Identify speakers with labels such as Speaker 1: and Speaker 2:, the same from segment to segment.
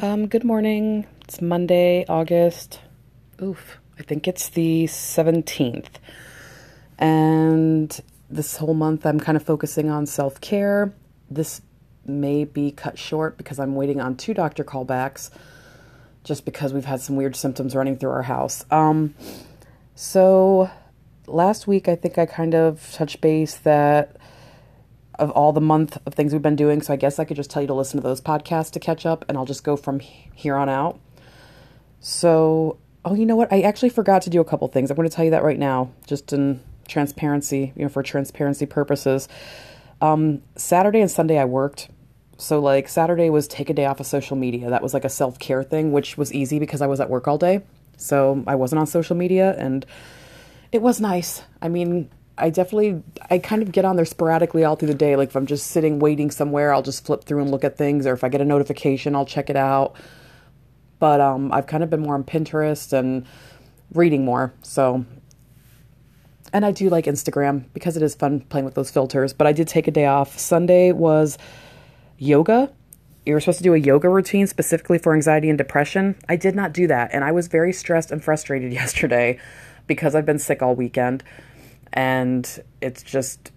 Speaker 1: Um, good morning. It's Monday, August. Oof, I think it's the 17th. And this whole month I'm kind of focusing on self care. This may be cut short because I'm waiting on two doctor callbacks just because we've had some weird symptoms running through our house. Um, so last week I think I kind of touched base that of all the month of things we've been doing. So I guess I could just tell you to listen to those podcasts to catch up, and I'll just go from here on out. So, oh, you know what? I actually forgot to do a couple things. I'm going to tell you that right now, just in transparency, you know, for transparency purposes. Um, Saturday and Sunday I worked. So, like, Saturday was take a day off of social media. That was like a self care thing, which was easy because I was at work all day. So, I wasn't on social media and it was nice. I mean, I definitely I kind of get on there sporadically all through the day. Like if I'm just sitting waiting somewhere, I'll just flip through and look at things, or if I get a notification, I'll check it out. But um, I've kind of been more on Pinterest and reading more. So, and I do like Instagram because it is fun playing with those filters. But I did take a day off. Sunday was yoga. You were supposed to do a yoga routine specifically for anxiety and depression. I did not do that, and I was very stressed and frustrated yesterday because I've been sick all weekend and it's just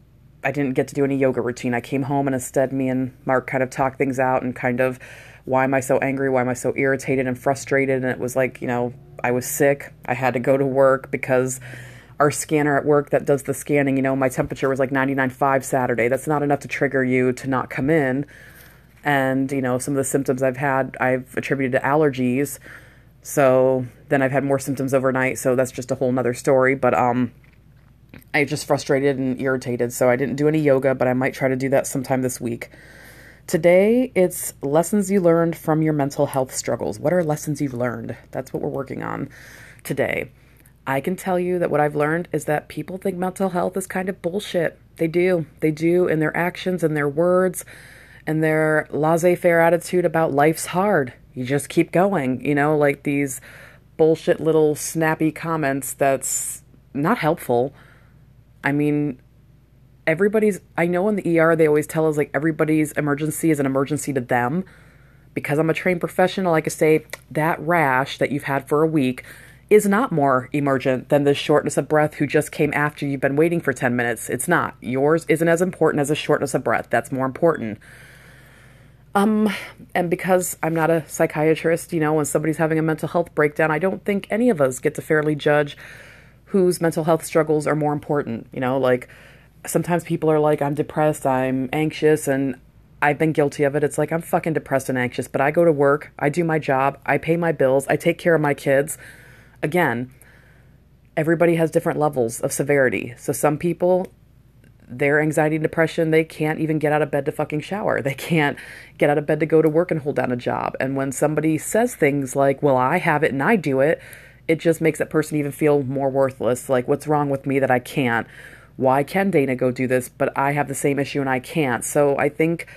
Speaker 1: I didn't get to do any yoga routine. I came home and instead me and Mark kind of talked things out and kind of why am I so angry? Why am I so irritated and frustrated? And it was like, you know, I was sick. I had to go to work because our scanner at work that does the scanning, you know, my temperature was like 99.5 Saturday. That's not enough to trigger you to not come in. And, you know, some of the symptoms I've had, I've attributed to allergies. So then I've had more symptoms overnight. So that's just a whole nother story. But, um, I just frustrated and irritated, so I didn't do any yoga, but I might try to do that sometime this week. Today, it's lessons you learned from your mental health struggles. What are lessons you've learned? That's what we're working on today. I can tell you that what I've learned is that people think mental health is kind of bullshit. They do. They do in their actions and their words and their laissez faire attitude about life's hard. You just keep going, you know, like these bullshit little snappy comments that's not helpful I mean, everybody's, I know in the ER, they always tell us like everybody's emergency is an emergency to them. Because I'm a trained professional, I could say that rash that you've had for a week is not more emergent than the shortness of breath who just came after you've been waiting for 10 minutes. It's not. Yours isn't as important as a shortness of breath. That's more important. Um, and because I'm not a psychiatrist, you know, when somebody's having a mental health breakdown, I don't think any of us get to fairly judge whose mental health struggles are more important. You know, like sometimes people are like, I'm depressed, I'm anxious, and I've been guilty of it. It's like I'm fucking depressed and anxious, but I go to work, I do my job, I pay my bills, I take care of my kids. Again, everybody has different levels of severity. So some people their anxiety and depression, they can't even get out of bed to fucking shower. They can't get out of bed to go to work and hold down a job. And when somebody says things like, "Well, I have it and I do it," it just makes that person even feel more worthless. Like, what's wrong with me that I can't? Why can Dana go do this, but I have the same issue and I can't? So I think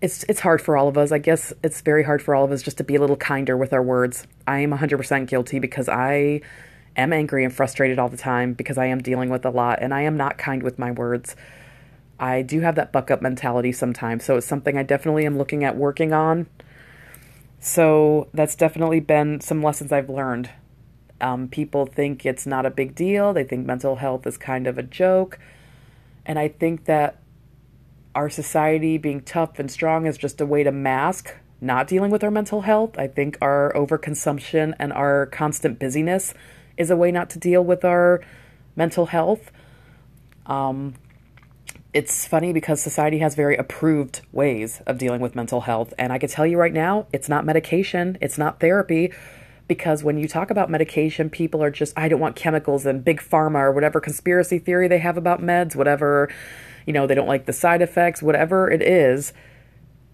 Speaker 1: it's it's hard for all of us. I guess it's very hard for all of us just to be a little kinder with our words. I am 100% guilty because I am angry and frustrated all the time because I am dealing with a lot and I am not kind with my words. I do have that buck up mentality sometimes, so it's something I definitely am looking at working on. So that's definitely been some lessons I've learned um, people think it's not a big deal. They think mental health is kind of a joke. And I think that our society being tough and strong is just a way to mask not dealing with our mental health. I think our overconsumption and our constant busyness is a way not to deal with our mental health. Um, it's funny because society has very approved ways of dealing with mental health. And I can tell you right now, it's not medication, it's not therapy because when you talk about medication, people are just, I don't want chemicals and big pharma or whatever conspiracy theory they have about meds, whatever, you know, they don't like the side effects, whatever it is.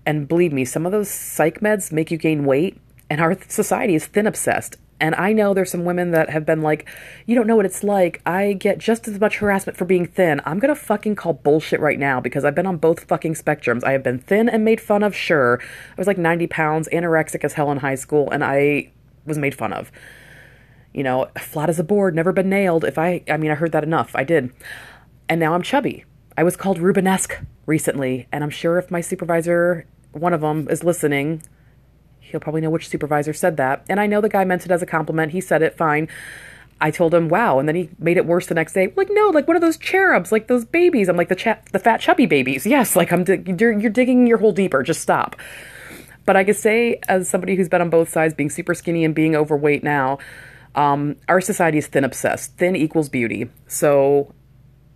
Speaker 1: And believe me, some of those psych meds make you gain weight, and our society is thin obsessed. And I know there's some women that have been like, you don't know what it's like. I get just as much harassment for being thin. I'm gonna fucking call bullshit right now because I've been on both fucking spectrums. I have been thin and made fun of, sure. I was like 90 pounds, anorexic as hell in high school, and I was made fun of. You know, flat as a board, never been nailed. If I, I mean, I heard that enough. I did. And now I'm chubby. I was called Rubenesque recently, and I'm sure if my supervisor, one of them, is listening, He'll probably know which supervisor said that. And I know the guy meant it as a compliment. He said it fine. I told him, wow. And then he made it worse the next day. Like, no, like one of those cherubs, like those babies. I'm like, the, cha- the fat, chubby babies. Yes, like I'm, you're, you're digging your hole deeper. Just stop. But I could say, as somebody who's been on both sides, being super skinny and being overweight now, um, our society is thin obsessed. Thin equals beauty. So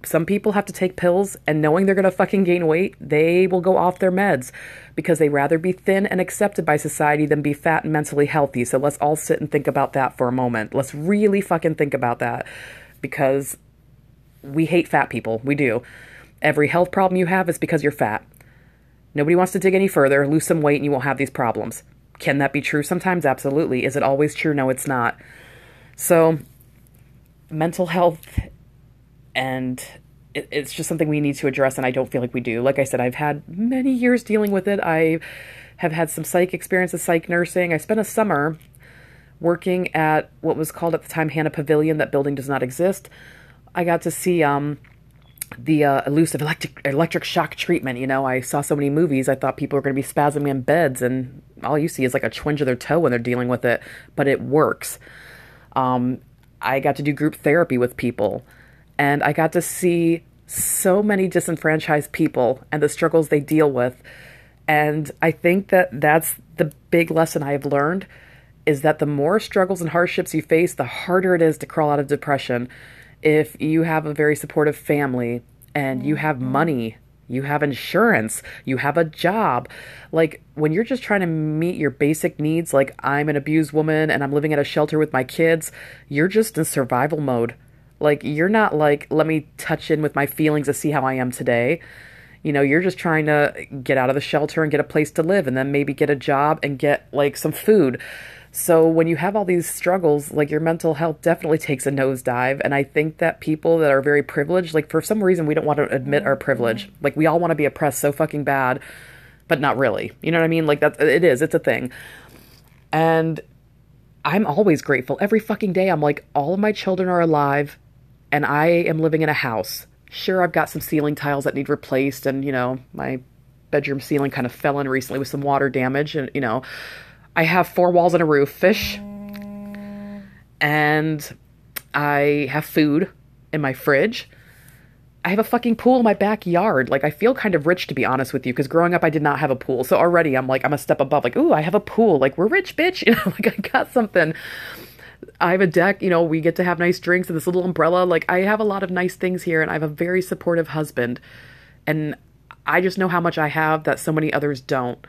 Speaker 1: some people have to take pills and knowing they're going to fucking gain weight, they will go off their meds because they rather be thin and accepted by society than be fat and mentally healthy. So let's all sit and think about that for a moment. Let's really fucking think about that because we hate fat people. We do. Every health problem you have is because you're fat. Nobody wants to dig any further, lose some weight, and you won't have these problems. Can that be true sometimes? Absolutely. Is it always true? No, it's not. So, mental health and it, it's just something we need to address, and I don't feel like we do. Like I said, I've had many years dealing with it. I have had some psych experiences, psych nursing. I spent a summer working at what was called at the time Hanna Pavilion. That building does not exist. I got to see um, the uh, elusive electric electric shock treatment. You know, I saw so many movies. I thought people were going to be spasming in beds, and all you see is like a twinge of their toe when they're dealing with it. But it works. Um, I got to do group therapy with people and I got to see so many disenfranchised people and the struggles they deal with. And I think that that's the big lesson I have learned is that the more struggles and hardships you face, the harder it is to crawl out of depression. If you have a very supportive family and you have mm-hmm. money, you have insurance, you have a job. Like when you're just trying to meet your basic needs, like I'm an abused woman and I'm living at a shelter with my kids, you're just in survival mode. Like, you're not like, let me touch in with my feelings to see how I am today. You know, you're just trying to get out of the shelter and get a place to live and then maybe get a job and get like some food. So when you have all these struggles, like your mental health definitely takes a nosedive. And I think that people that are very privileged, like for some reason, we don't want to admit our privilege. Mm-hmm. Like we all want to be oppressed so fucking bad, but not really. You know what I mean? Like that, it is, it's a thing. And I'm always grateful. Every fucking day, I'm like, all of my children are alive and I am living in a house. Sure, I've got some ceiling tiles that need replaced, and you know, my bedroom ceiling kind of fell in recently with some water damage, and you know, I have four walls and a roof, fish, and I have food in my fridge. I have a fucking pool in my backyard. Like, I feel kind of rich, to be honest with you, because growing up, I did not have a pool. So already I'm like, I'm a step above. Like, ooh, I have a pool. Like, we're rich, bitch. You know, like, I got something. I have a deck, you know, we get to have nice drinks and this little umbrella. Like, I have a lot of nice things here, and I have a very supportive husband. And I just know how much I have that so many others don't.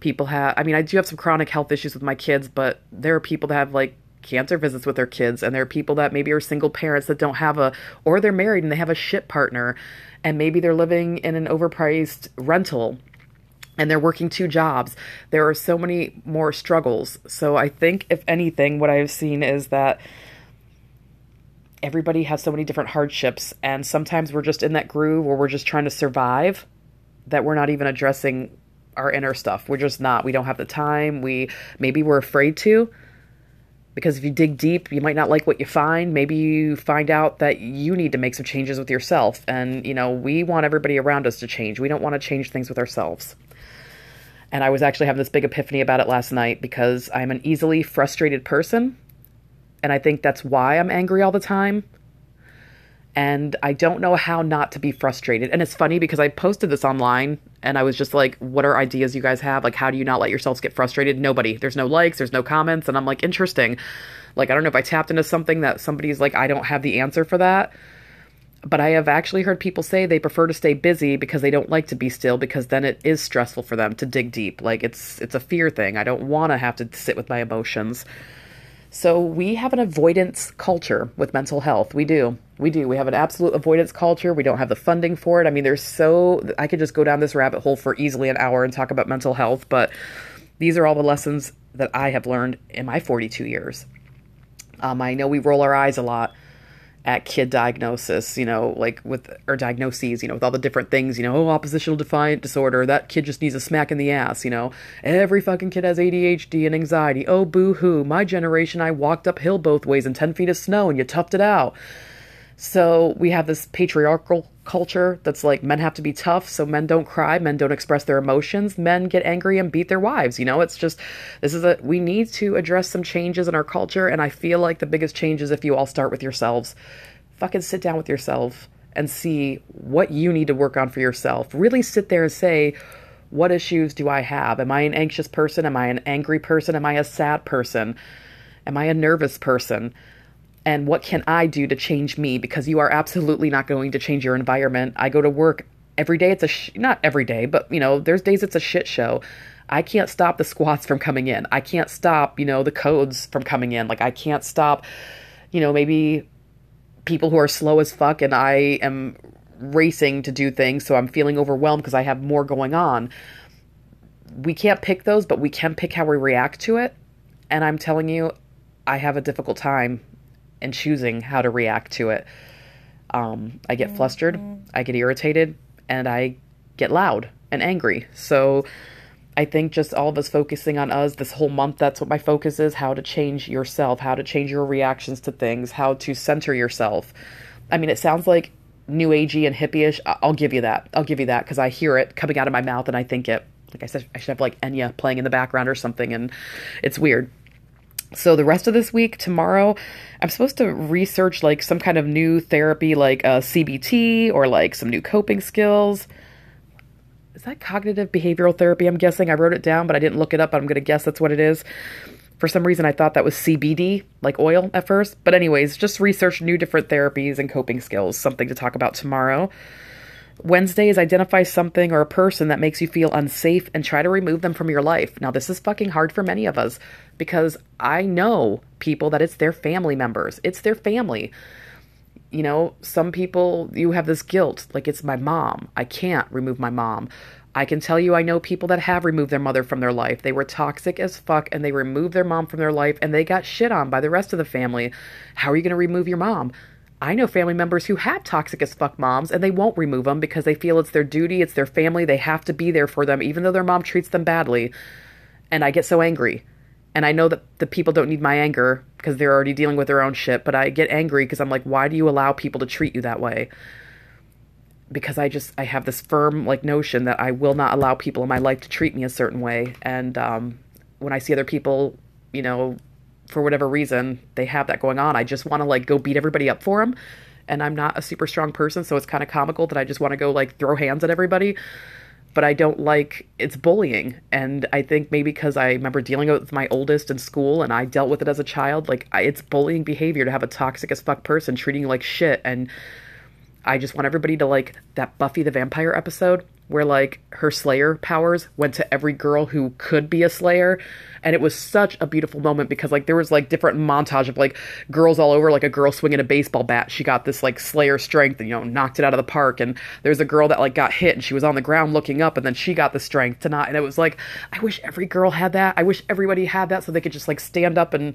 Speaker 1: People have, I mean, I do have some chronic health issues with my kids, but there are people that have like cancer visits with their kids, and there are people that maybe are single parents that don't have a, or they're married and they have a shit partner, and maybe they're living in an overpriced rental and they're working two jobs. There are so many more struggles. So I think, if anything, what I've seen is that everybody has so many different hardships, and sometimes we're just in that groove where we're just trying to survive that we're not even addressing our inner stuff. We're just not. We don't have the time. We maybe we're afraid to. Because if you dig deep, you might not like what you find. Maybe you find out that you need to make some changes with yourself. And, you know, we want everybody around us to change. We don't want to change things with ourselves. And I was actually having this big epiphany about it last night because I'm an easily frustrated person. And I think that's why I'm angry all the time. And I don't know how not to be frustrated. And it's funny because I posted this online and I was just like, what are ideas you guys have? Like, how do you not let yourselves get frustrated? Nobody. There's no likes, there's no comments. And I'm like, interesting. Like, I don't know if I tapped into something that somebody's like, I don't have the answer for that but I have actually heard people say they prefer to stay busy because they don't like to be still because then it is stressful for them to dig deep. Like it's it's a fear thing. I don't want to have to sit with my emotions. So we have an avoidance culture with mental health. We do. We do. We have an absolute avoidance culture. We don't have the funding for it. I mean, there's so I could just go down this rabbit hole for easily an hour and talk about mental health, but these are all the lessons that I have learned in my 42 years. Um, I know we roll our eyes a lot at kid diagnosis, you know, like with or diagnoses, you know, with all the different things, you know, oh, oppositional defiant disorder, that kid just needs a smack in the ass, you know. Every fucking kid has ADHD and anxiety. Oh, boo hoo. My generation, I walked uphill both ways in 10 feet of snow and you toughed it out. So we have this patriarchal culture that's like men have to be tough, so men don't cry, men don't express their emotions, men get angry and beat their wives. You know, it's just this is a we need to address some changes in our culture, and I feel like the biggest change is if you all start with yourselves. Fucking sit down with yourself and see what you need to work on for yourself. Really sit there and say, what issues do I have? Am I an anxious person? Am I an angry person? Am I a sad person? Am I a nervous person? And what can I do to change me? Because you are absolutely not going to change your environment. I go to work every day. It's a sh- not every day, but you know, there's days it's a shit show. I can't stop the squads from coming in. I can't stop, you know, the codes from coming in. Like I can't stop, you know, maybe people who are slow as fuck and I am racing to do things, so I'm feeling overwhelmed because I have more going on. We can't pick those, but we can pick how we react to it. And I'm telling you, I have a difficult time and choosing how to react to it. Um, I get flustered, I get irritated, and I get loud and angry. So I think just all of us focusing on us this whole month, that's what my focus is how to change yourself, how to change your reactions to things, how to center yourself. I mean, it sounds like new agey and hippie-ish. I'll give you that. I'll give you that because I hear it coming out of my mouth and I think it. Like I said, I should have like Enya playing in the background or something, and it's weird. So the rest of this week, tomorrow, I'm supposed to research like some kind of new therapy, like uh, CBT or like some new coping skills. Is that cognitive behavioral therapy? I'm guessing. I wrote it down, but I didn't look it up. But I'm going to guess that's what it is. For some reason, I thought that was CBD, like oil at first. But, anyways, just research new different therapies and coping skills. Something to talk about tomorrow. Wednesday is identify something or a person that makes you feel unsafe and try to remove them from your life. Now, this is fucking hard for many of us because I know people that it's their family members, it's their family. You know, some people, you have this guilt, like it's my mom. I can't remove my mom. I can tell you, I know people that have removed their mother from their life. They were toxic as fuck and they removed their mom from their life and they got shit on by the rest of the family. How are you going to remove your mom? I know family members who have toxic as fuck moms and they won't remove them because they feel it's their duty, it's their family, they have to be there for them, even though their mom treats them badly. And I get so angry. And I know that the people don't need my anger because they're already dealing with their own shit, but I get angry because I'm like, why do you allow people to treat you that way? Because I just, I have this firm, like, notion that I will not allow people in my life to treat me a certain way. And um, when I see other people, you know, for whatever reason, they have that going on. I just want to like go beat everybody up for them. And I'm not a super strong person, so it's kind of comical that I just want to go like throw hands at everybody. But I don't like it's bullying. And I think maybe because I remember dealing with my oldest in school and I dealt with it as a child, like I, it's bullying behavior to have a toxic as fuck person treating you like shit. And I just want everybody to like that Buffy the Vampire episode where like her slayer powers went to every girl who could be a slayer. And it was such a beautiful moment because like there was like different montage of like girls all over like a girl swinging a baseball bat. She got this like slayer strength and you know knocked it out of the park. And there's a girl that like got hit and she was on the ground looking up and then she got the strength to not. And it was like i wish every girl had that. I wish everybody had that so they could just like stand up and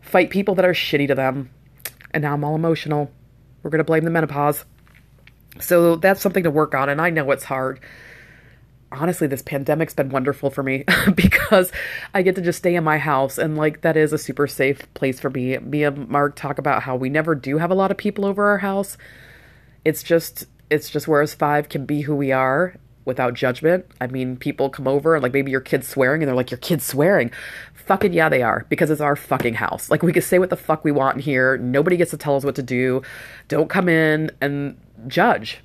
Speaker 1: fight people that are shitty to them. And now i'm all emotional we're going to blame the menopause so that's something to work on, and I know it's hard. Honestly, this pandemic's been wonderful for me because I get to just stay in my house, and like that is a super safe place for me. Me and Mark talk about how we never do have a lot of people over our house. It's just, it's just whereas five can be who we are without judgment. I mean, people come over and like maybe your kid's swearing, and they're like, "Your kid's swearing." Fucking yeah, they are because it's our fucking house. Like we can say what the fuck we want in here. Nobody gets to tell us what to do. Don't come in and judge.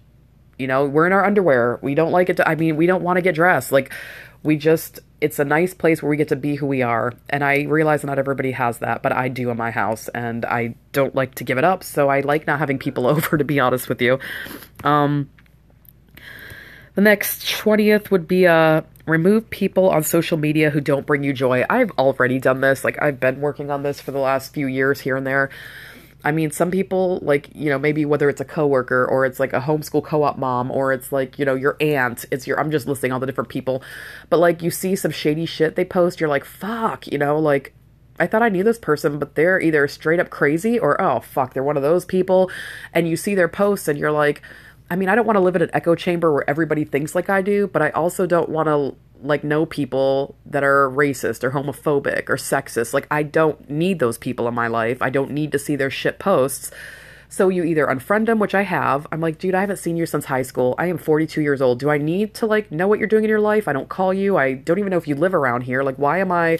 Speaker 1: You know, we're in our underwear. We don't like it to, I mean, we don't want to get dressed. Like, we just, it's a nice place where we get to be who we are. And I realize not everybody has that, but I do in my house. And I don't like to give it up. So I like not having people over, to be honest with you. Um, the next 20th would be uh, remove people on social media who don't bring you joy. I've already done this. Like, I've been working on this for the last few years here and there. I mean, some people like, you know, maybe whether it's a coworker or it's like a homeschool co-op mom or it's like, you know, your aunt, it's your I'm just listing all the different people. But like you see some shady shit they post, you're like, "Fuck," you know, like I thought I knew this person, but they're either straight up crazy or oh, fuck, they're one of those people. And you see their posts and you're like, I mean, I don't want to live in an echo chamber where everybody thinks like I do, but I also don't want to like know people that are racist or homophobic or sexist. Like I don't need those people in my life. I don't need to see their shit posts. So you either unfriend them, which I have. I'm like, dude, I haven't seen you since high school. I am 42 years old. Do I need to like know what you're doing in your life? I don't call you. I don't even know if you live around here. Like, why am I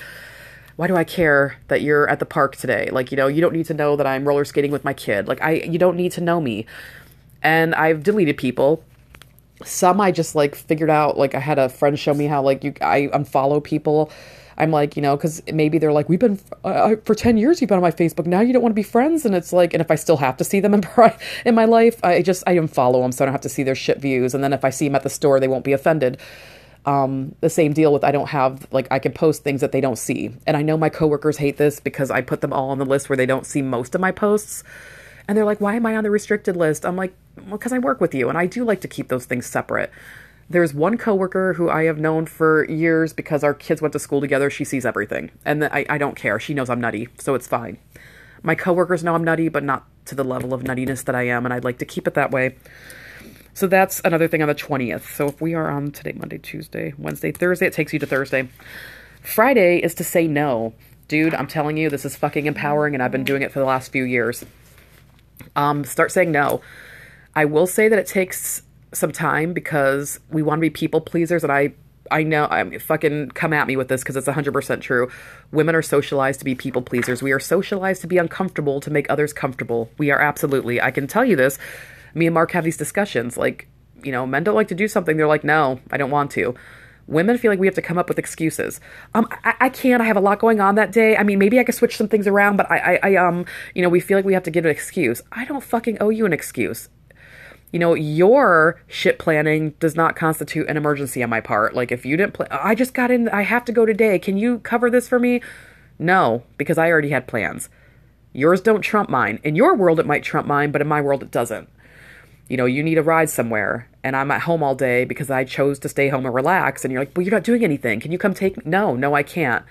Speaker 1: why do I care that you're at the park today? Like, you know, you don't need to know that I'm roller skating with my kid. Like, I you don't need to know me. And I've deleted people. Some I just like figured out. Like, I had a friend show me how like you I unfollow people. I'm like, you know, because maybe they're like, we've been uh, for ten years. You've been on my Facebook. Now you don't want to be friends, and it's like, and if I still have to see them in in my life, I just I unfollow them so I don't have to see their shit views. And then if I see them at the store, they won't be offended. Um, the same deal with I don't have like I can post things that they don't see, and I know my coworkers hate this because I put them all on the list where they don't see most of my posts, and they're like, "Why am I on the restricted list?" I'm like, "Well, because I work with you, and I do like to keep those things separate." There's one coworker who I have known for years because our kids went to school together. She sees everything, and I, I don't care. She knows I'm nutty, so it's fine. My coworkers know I'm nutty, but not to the level of nuttiness that I am, and I'd like to keep it that way. So that's another thing on the 20th. So if we are on today, Monday, Tuesday, Wednesday, Thursday, it takes you to Thursday. Friday is to say no. Dude, I'm telling you, this is fucking empowering, and I've been doing it for the last few years. Um, start saying no. I will say that it takes some time because we want to be people pleasers, and I I know I'm fucking come at me with this because it's 100% true. Women are socialized to be people pleasers. We are socialized to be uncomfortable to make others comfortable. We are absolutely. I can tell you this me and Mark have these discussions. Like, you know, men don't like to do something. They're like, no, I don't want to. Women feel like we have to come up with excuses. Um, I, I can't. I have a lot going on that day. I mean, maybe I could switch some things around, but I, I, I, um, you know, we feel like we have to give an excuse. I don't fucking owe you an excuse. You know, your shit planning does not constitute an emergency on my part. Like, if you didn't plan, I just got in. I have to go today. Can you cover this for me? No, because I already had plans. Yours don't trump mine. In your world, it might trump mine, but in my world, it doesn't you know, you need a ride somewhere and I'm at home all day because I chose to stay home and relax. And you're like, well, you're not doing anything. Can you come take me? No, no, I can't.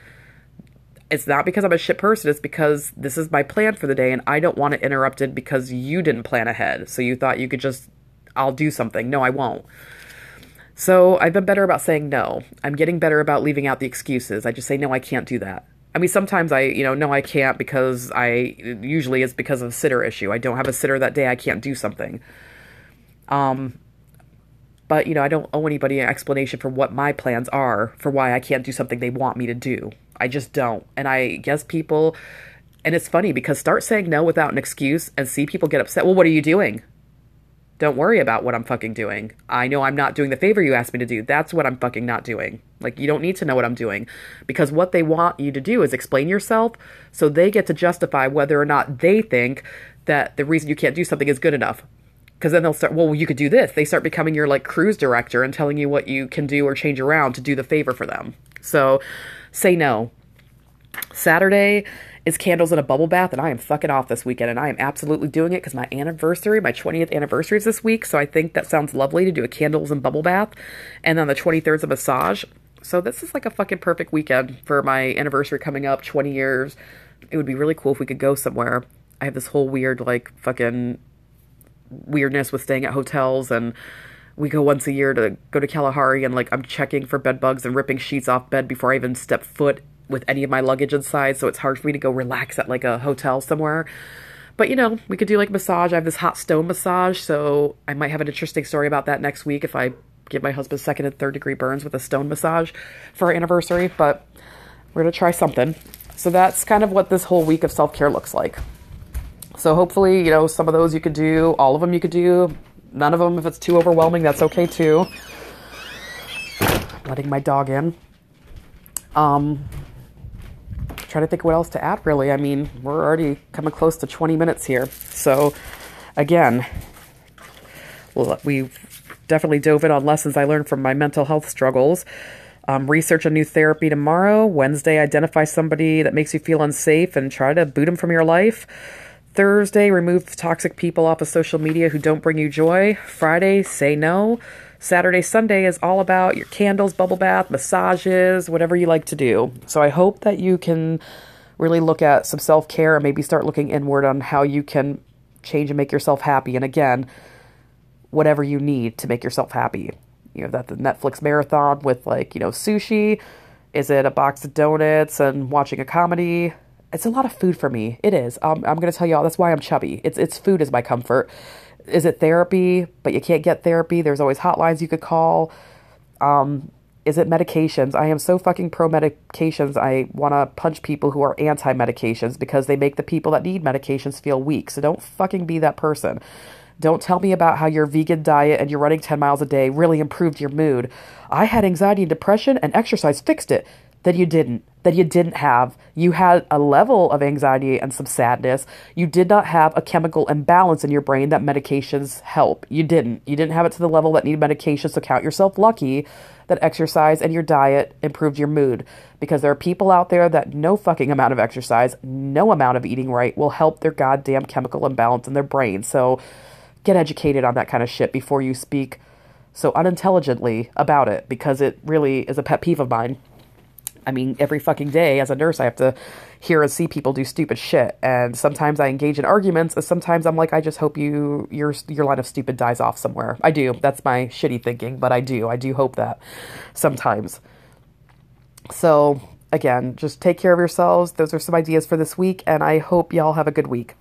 Speaker 1: It's not because I'm a shit person. It's because this is my plan for the day and I don't want it interrupted because you didn't plan ahead. So you thought you could just, I'll do something. No, I won't. So I've been better about saying no. I'm getting better about leaving out the excuses. I just say, no, I can't do that. I mean, sometimes I, you know, no, I can't because I, usually it's because of a sitter issue. I don't have a sitter that day. I can't do something. Um, but you know, I don't owe anybody an explanation for what my plans are for why I can't do something they want me to do. I just don't. And I guess people and it's funny because start saying no without an excuse and see people get upset. Well, what are you doing? Don't worry about what I'm fucking doing. I know I'm not doing the favor you asked me to do. That's what I'm fucking not doing. Like, you don't need to know what I'm doing. Because what they want you to do is explain yourself so they get to justify whether or not they think that the reason you can't do something is good enough because then they'll start well you could do this. They start becoming your like cruise director and telling you what you can do or change around to do the favor for them. So say no. Saturday is candles and a bubble bath and i am fucking off this weekend and i am absolutely doing it because my anniversary my 20th anniversary is this week so i think that sounds lovely to do a candles and bubble bath and then the 23rd is a massage. So this is like a fucking perfect weekend for my anniversary coming up 20 years. It would be really cool if we could go somewhere. I have this whole weird like fucking weirdness with staying at hotels and we go once a year to go to Kalahari and like I'm checking for bed bugs and ripping sheets off bed before I even step foot with any of my luggage inside so it's hard for me to go relax at like a hotel somewhere. But you know, we could do like massage. I have this hot stone massage, so I might have an interesting story about that next week if I give my husband second and third degree burns with a stone massage for our anniversary, but we're to try something. So that's kind of what this whole week of self-care looks like. So hopefully, you know, some of those you could do, all of them you could do. None of them, if it's too overwhelming, that's okay too. Letting my dog in. Um, trying to think what else to add, really. I mean, we're already coming close to 20 minutes here. So, again, we definitely dove in on lessons I learned from my mental health struggles. Um, research a new therapy tomorrow. Wednesday, identify somebody that makes you feel unsafe and try to boot them from your life. Thursday, remove toxic people off of social media who don't bring you joy. Friday, say no. Saturday, Sunday is all about your candles, bubble bath, massages, whatever you like to do. So I hope that you can really look at some self care and maybe start looking inward on how you can change and make yourself happy. And again, whatever you need to make yourself happy. You know, that the Netflix marathon with like, you know, sushi. Is it a box of donuts and watching a comedy? It's a lot of food for me. It is. Um, I'm going to tell you all. That's why I'm chubby. It's it's food is my comfort. Is it therapy? But you can't get therapy. There's always hotlines you could call. Um, is it medications? I am so fucking pro medications. I want to punch people who are anti medications because they make the people that need medications feel weak. So don't fucking be that person. Don't tell me about how your vegan diet and you're running 10 miles a day really improved your mood. I had anxiety and depression and exercise fixed it that you didn't, that you didn't have. You had a level of anxiety and some sadness. You did not have a chemical imbalance in your brain that medications help. You didn't. You didn't have it to the level that needed medications, so count yourself lucky that exercise and your diet improved your mood. Because there are people out there that no fucking amount of exercise, no amount of eating right will help their goddamn chemical imbalance in their brain. So get educated on that kind of shit before you speak so unintelligently about it because it really is a pet peeve of mine. I mean, every fucking day as a nurse, I have to hear and see people do stupid shit, and sometimes I engage in arguments. And sometimes I'm like, I just hope you your your line of stupid dies off somewhere. I do. That's my shitty thinking, but I do. I do hope that sometimes. So again, just take care of yourselves. Those are some ideas for this week, and I hope y'all have a good week.